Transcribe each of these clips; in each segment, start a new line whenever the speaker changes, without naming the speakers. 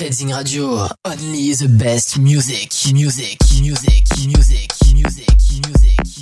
Reading Radio. Only the best music, music, music, music, music, music, music.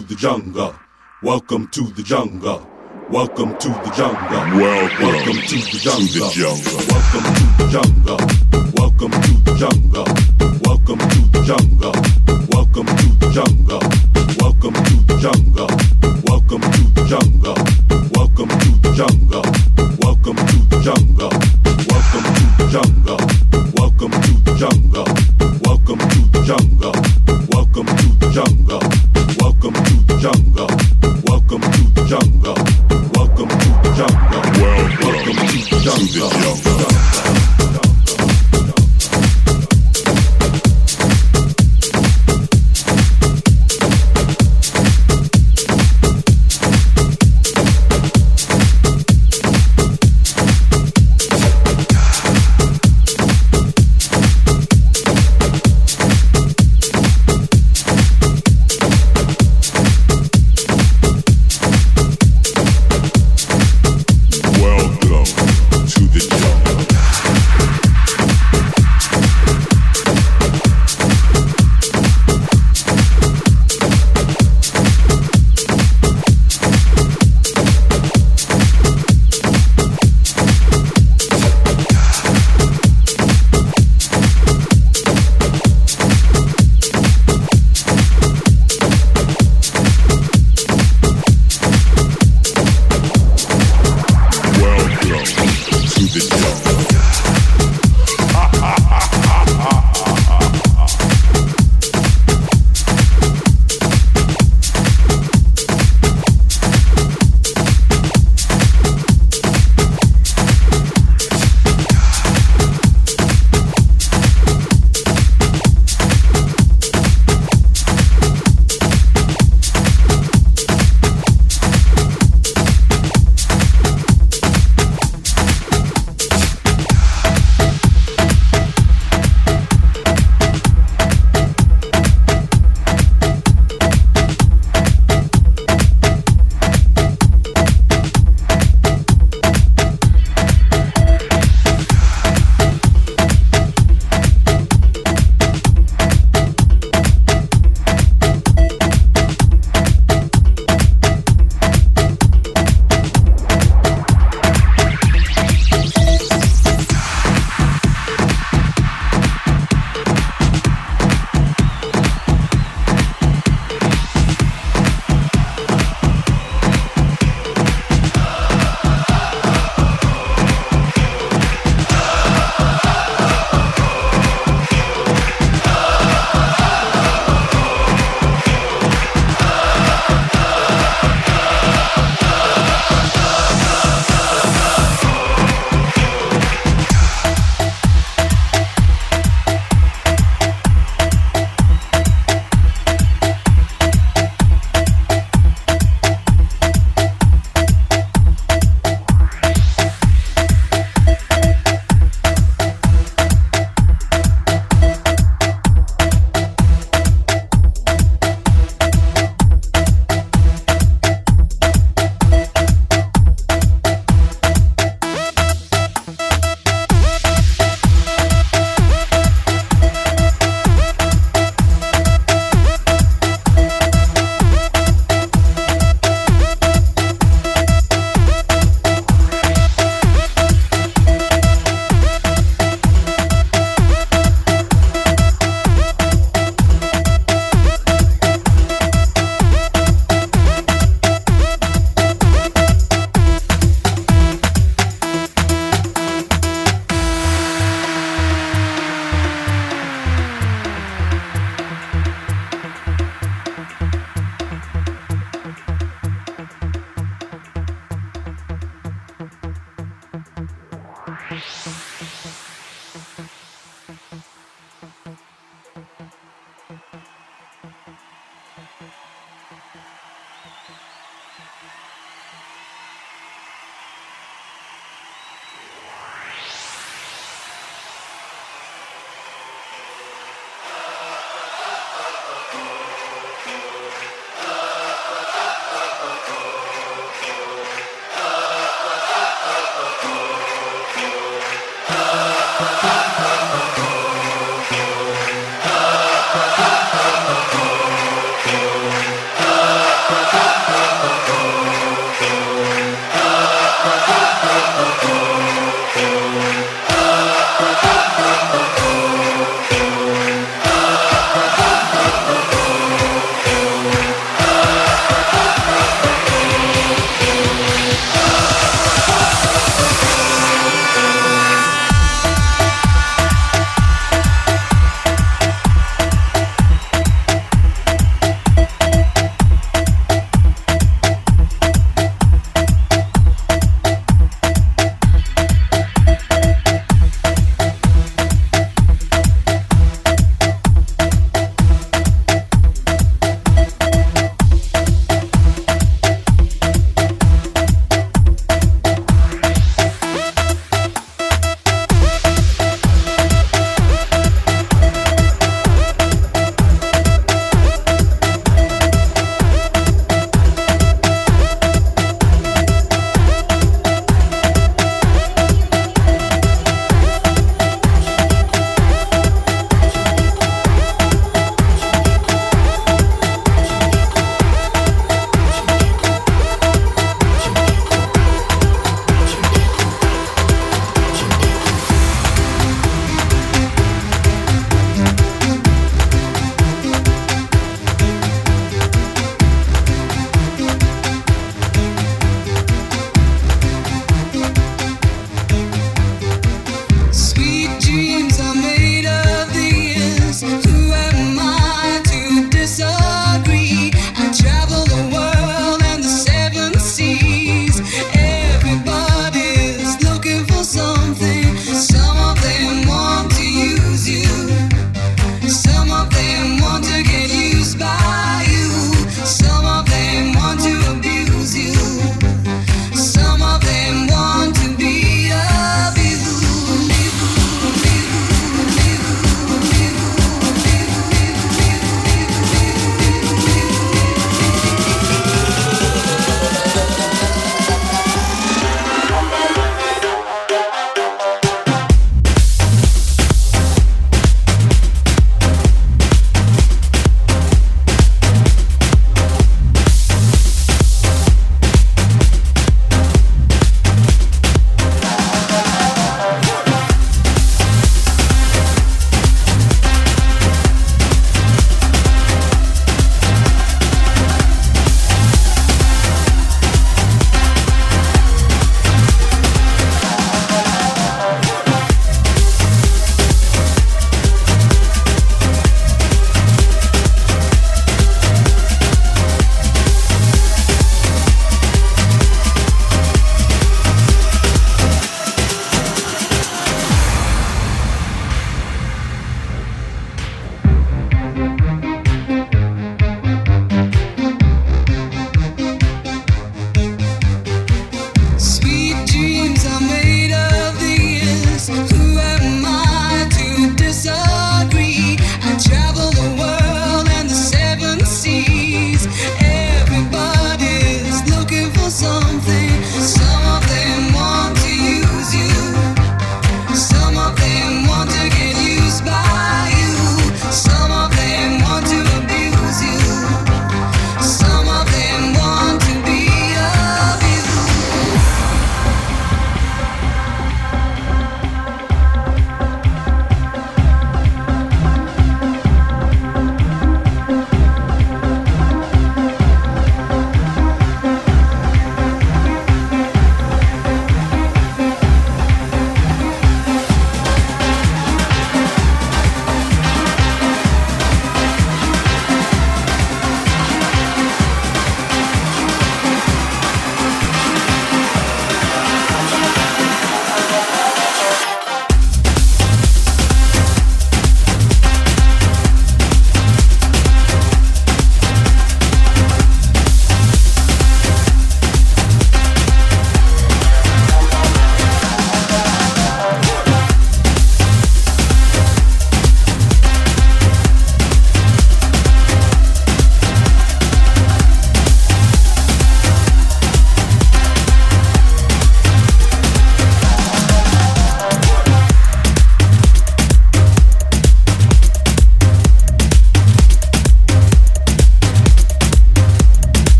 to the jungle. Welcome to the jungle. Welcome to the jungle.
Welcome,
Welcome to the jungle.
To the jungle.
Welcome to the jungle.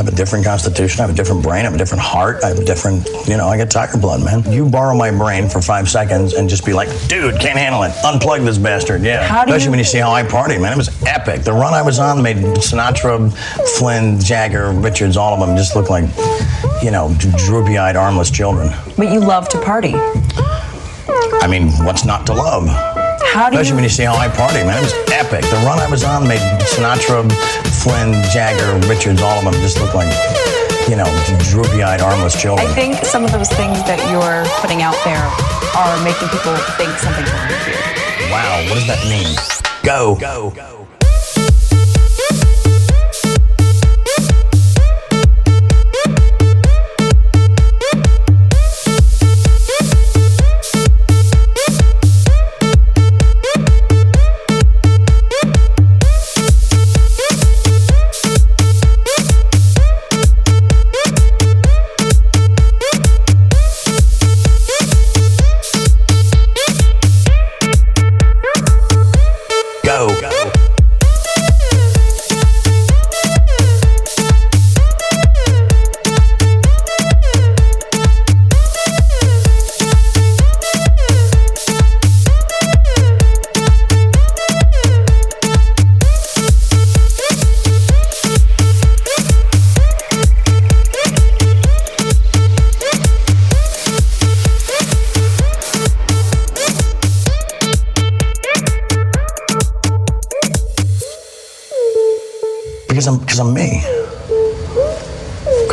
Have a different constitution. I have a different brain. I have a different heart. I have a different, you know, I get tiger blood, man. You borrow my brain for five seconds and just be like, dude, can't handle it. Unplug this bastard. Yeah.
How do
Especially
you-
when you see how I party, man. It was epic. The run I was on made Sinatra, Flynn, Jagger, Richards, all of them just look like, you know, droopy eyed, armless children.
But you love to party.
I mean, what's not to love?
How do
Especially
you,
when you see how I party, man. It was epic. The run I was on made Sinatra, Flynn, Jagger, Richards, all of them just look like, you know, droopy-eyed, armless children.
I think some of those things that you're putting out there are making people think something's wrong with you.
wow, what does that mean? Go. Go. Go. Go.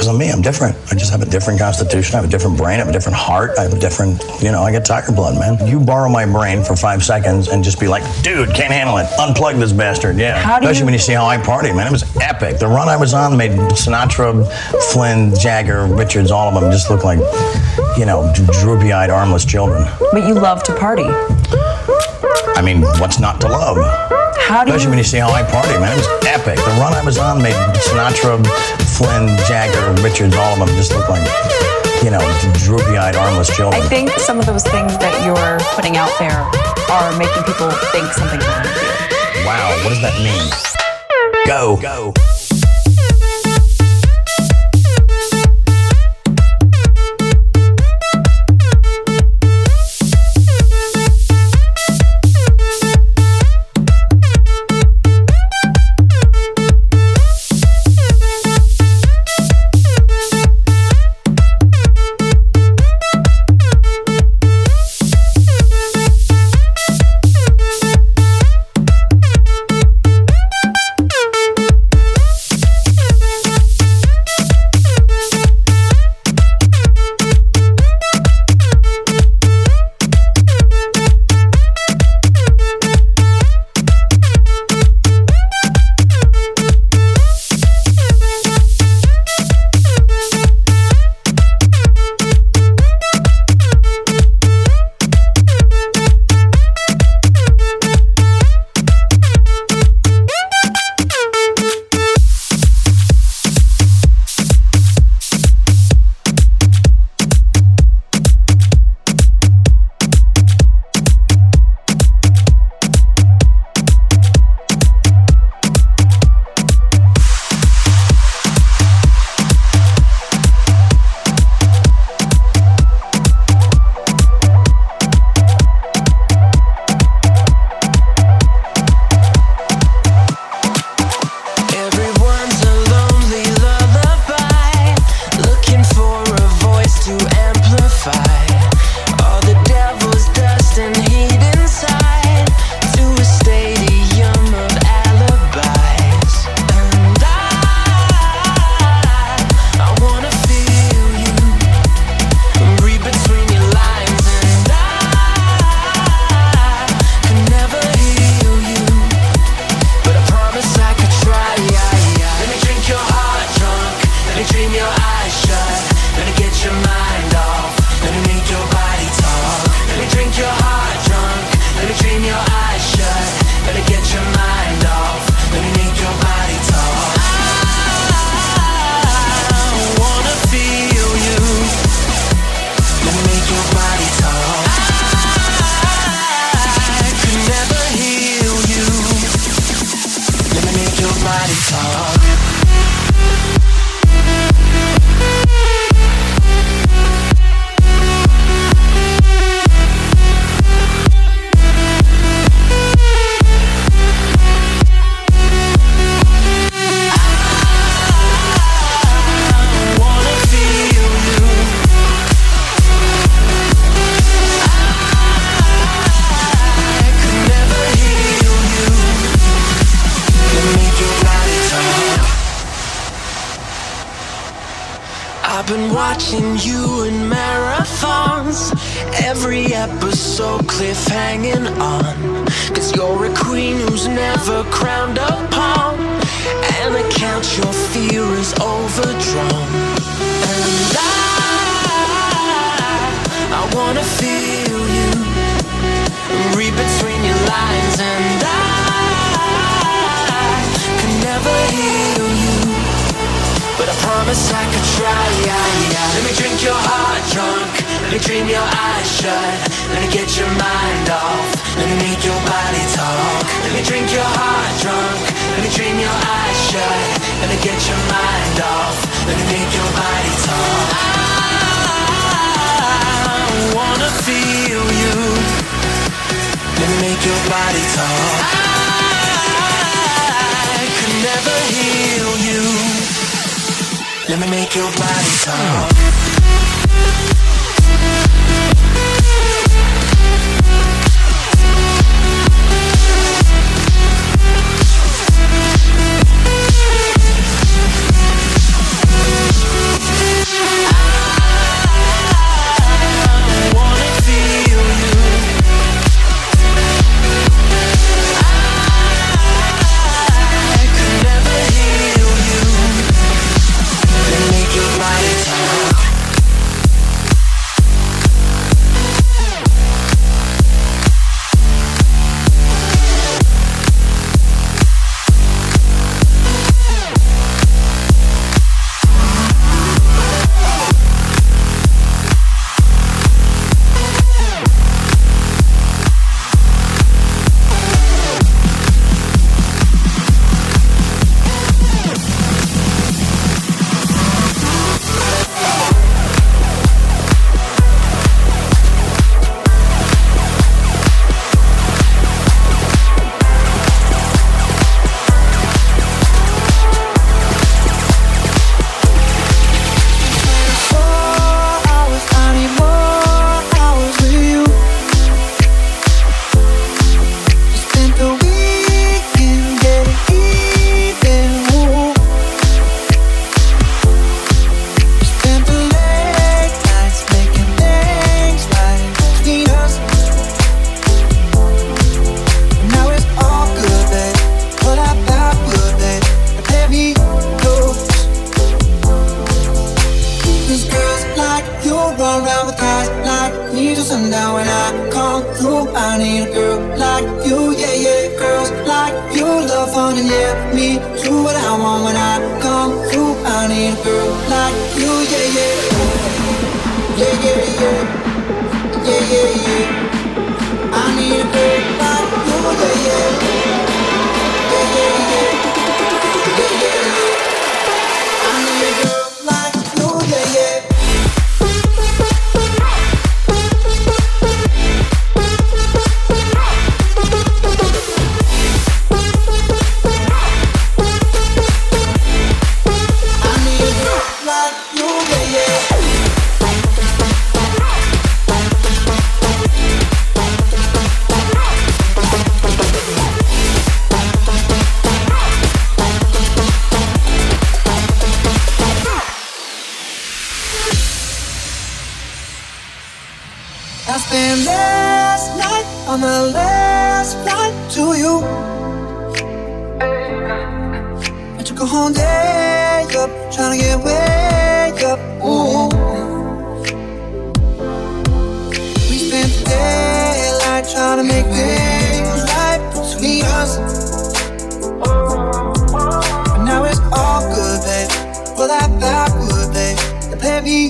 Because I'm me. I'm different. I just have a different constitution. I have a different brain. I have a different heart. I have a different, you know, I get tiger blood, man. You borrow my brain for five seconds and just be like, dude, can't handle it. Unplug this bastard. Yeah.
How
Especially
you-
when you see how I party, man. It was epic. The run I was on made Sinatra, Flynn, Jagger, Richards, all of them just look like, you know, droopy-eyed, armless children.
But you love to party.
I mean, what's not to love?
How do
Especially
you,
when you see how I party, man. It was epic. The run I was on made Sinatra, Flynn, Jagger, Richards, all of them just look like, you know, droopy-eyed, armless children.
I think some of those things that you're putting out there are making people think something's wrong with you.
wow, what does that mean? Go. Go.
I've been watching you in marathons. Every episode cliffhanging on. Cause you're a queen who's never crowned upon. And I count your fear is overdrawn. And I, I wanna feel you. But I promise I could try. Let me drink your heart drunk. Let me dream your eyes shut. Let me get your mind off. Let me make your body talk. Let me drink your heart drunk. Let me dream your eyes shut. Let me get your mind off. Let me make your body talk. I wanna feel you. Let me make your body talk. I could never heal you. Let me make your body talk.
Spent last night on the last flight to you. I took a whole day up, trying to get way up. Ooh. We spent the daylight trying to make things right between us. But now it's all good, babe. Well, that backward, babe. They play me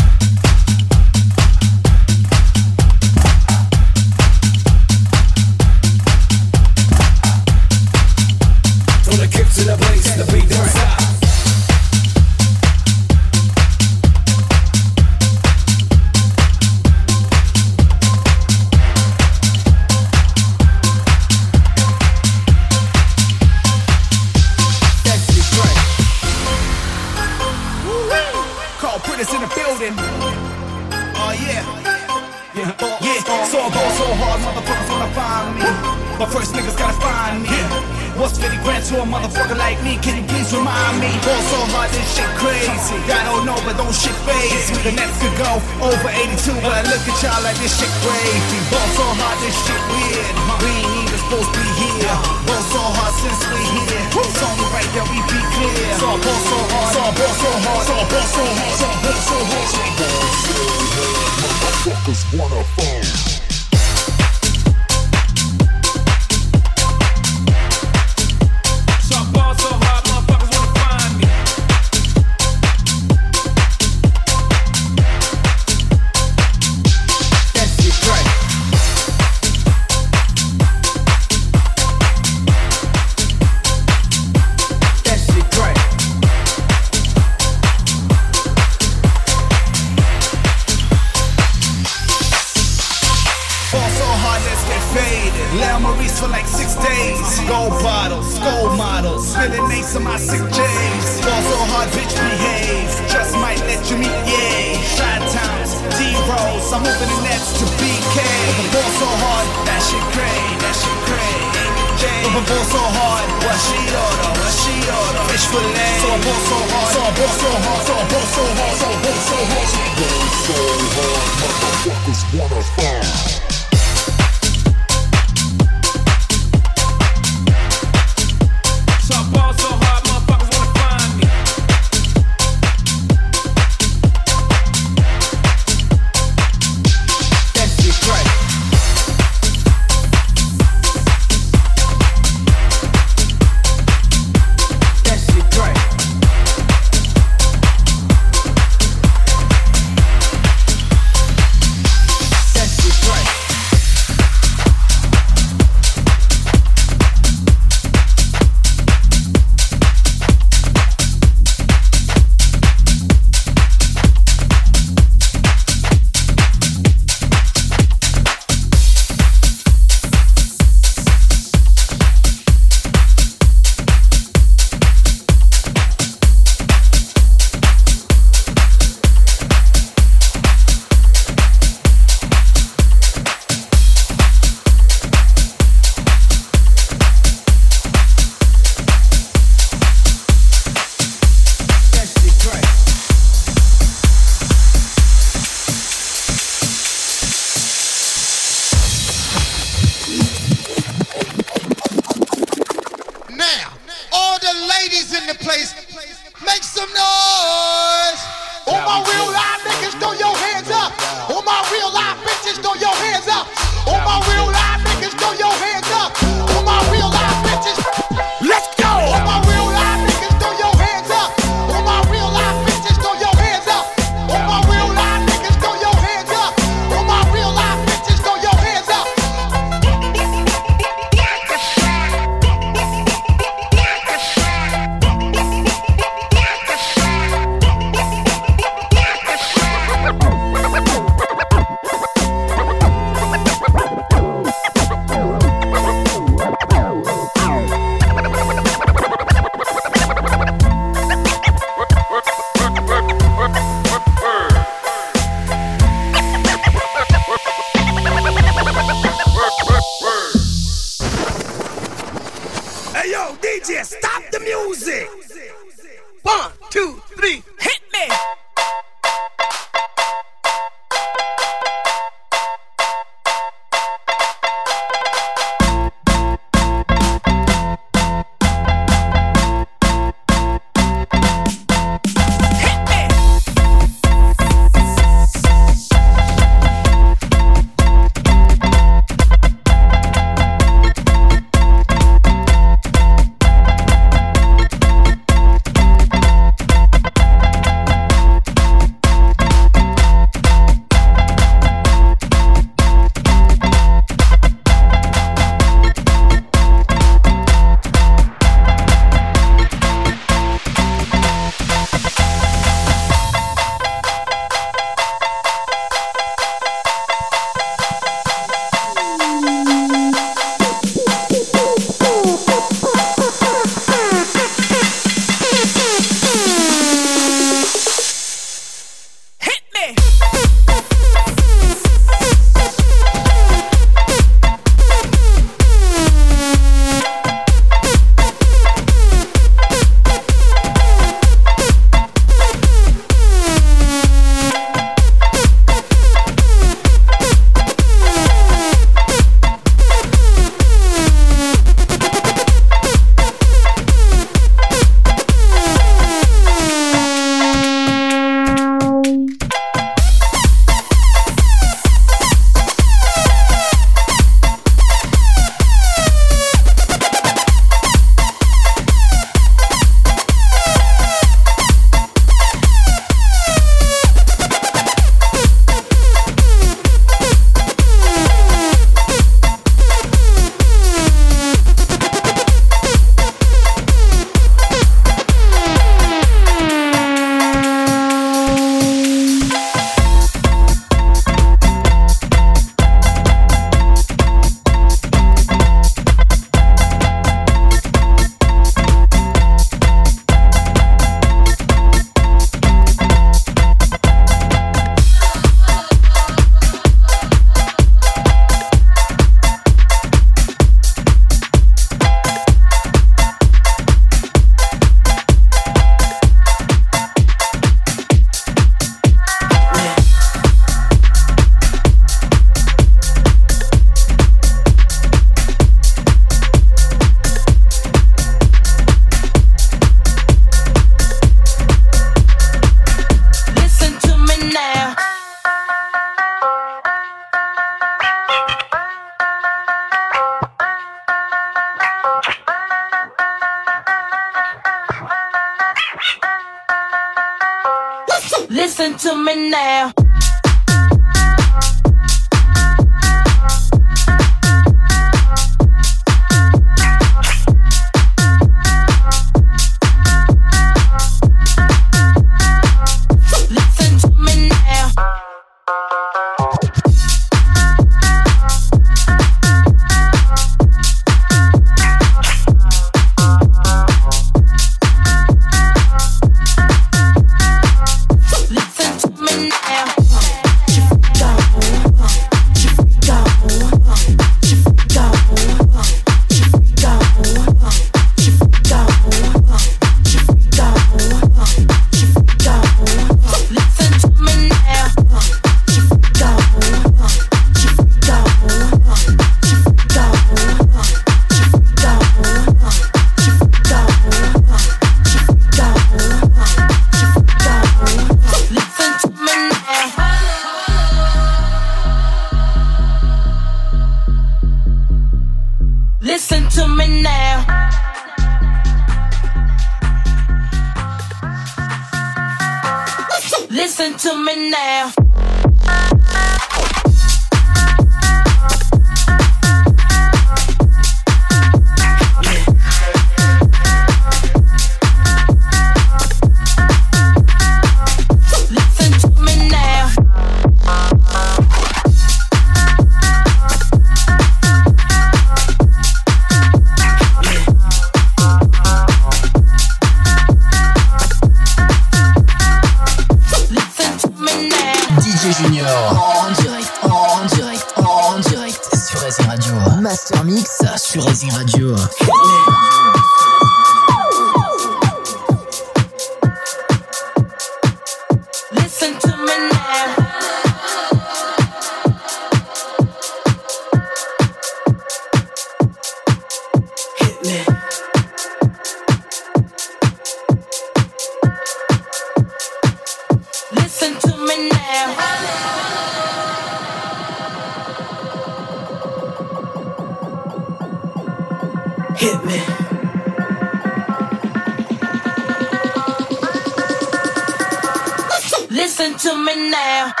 Listen to me
now.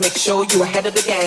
Make
sure you're ahead of the game.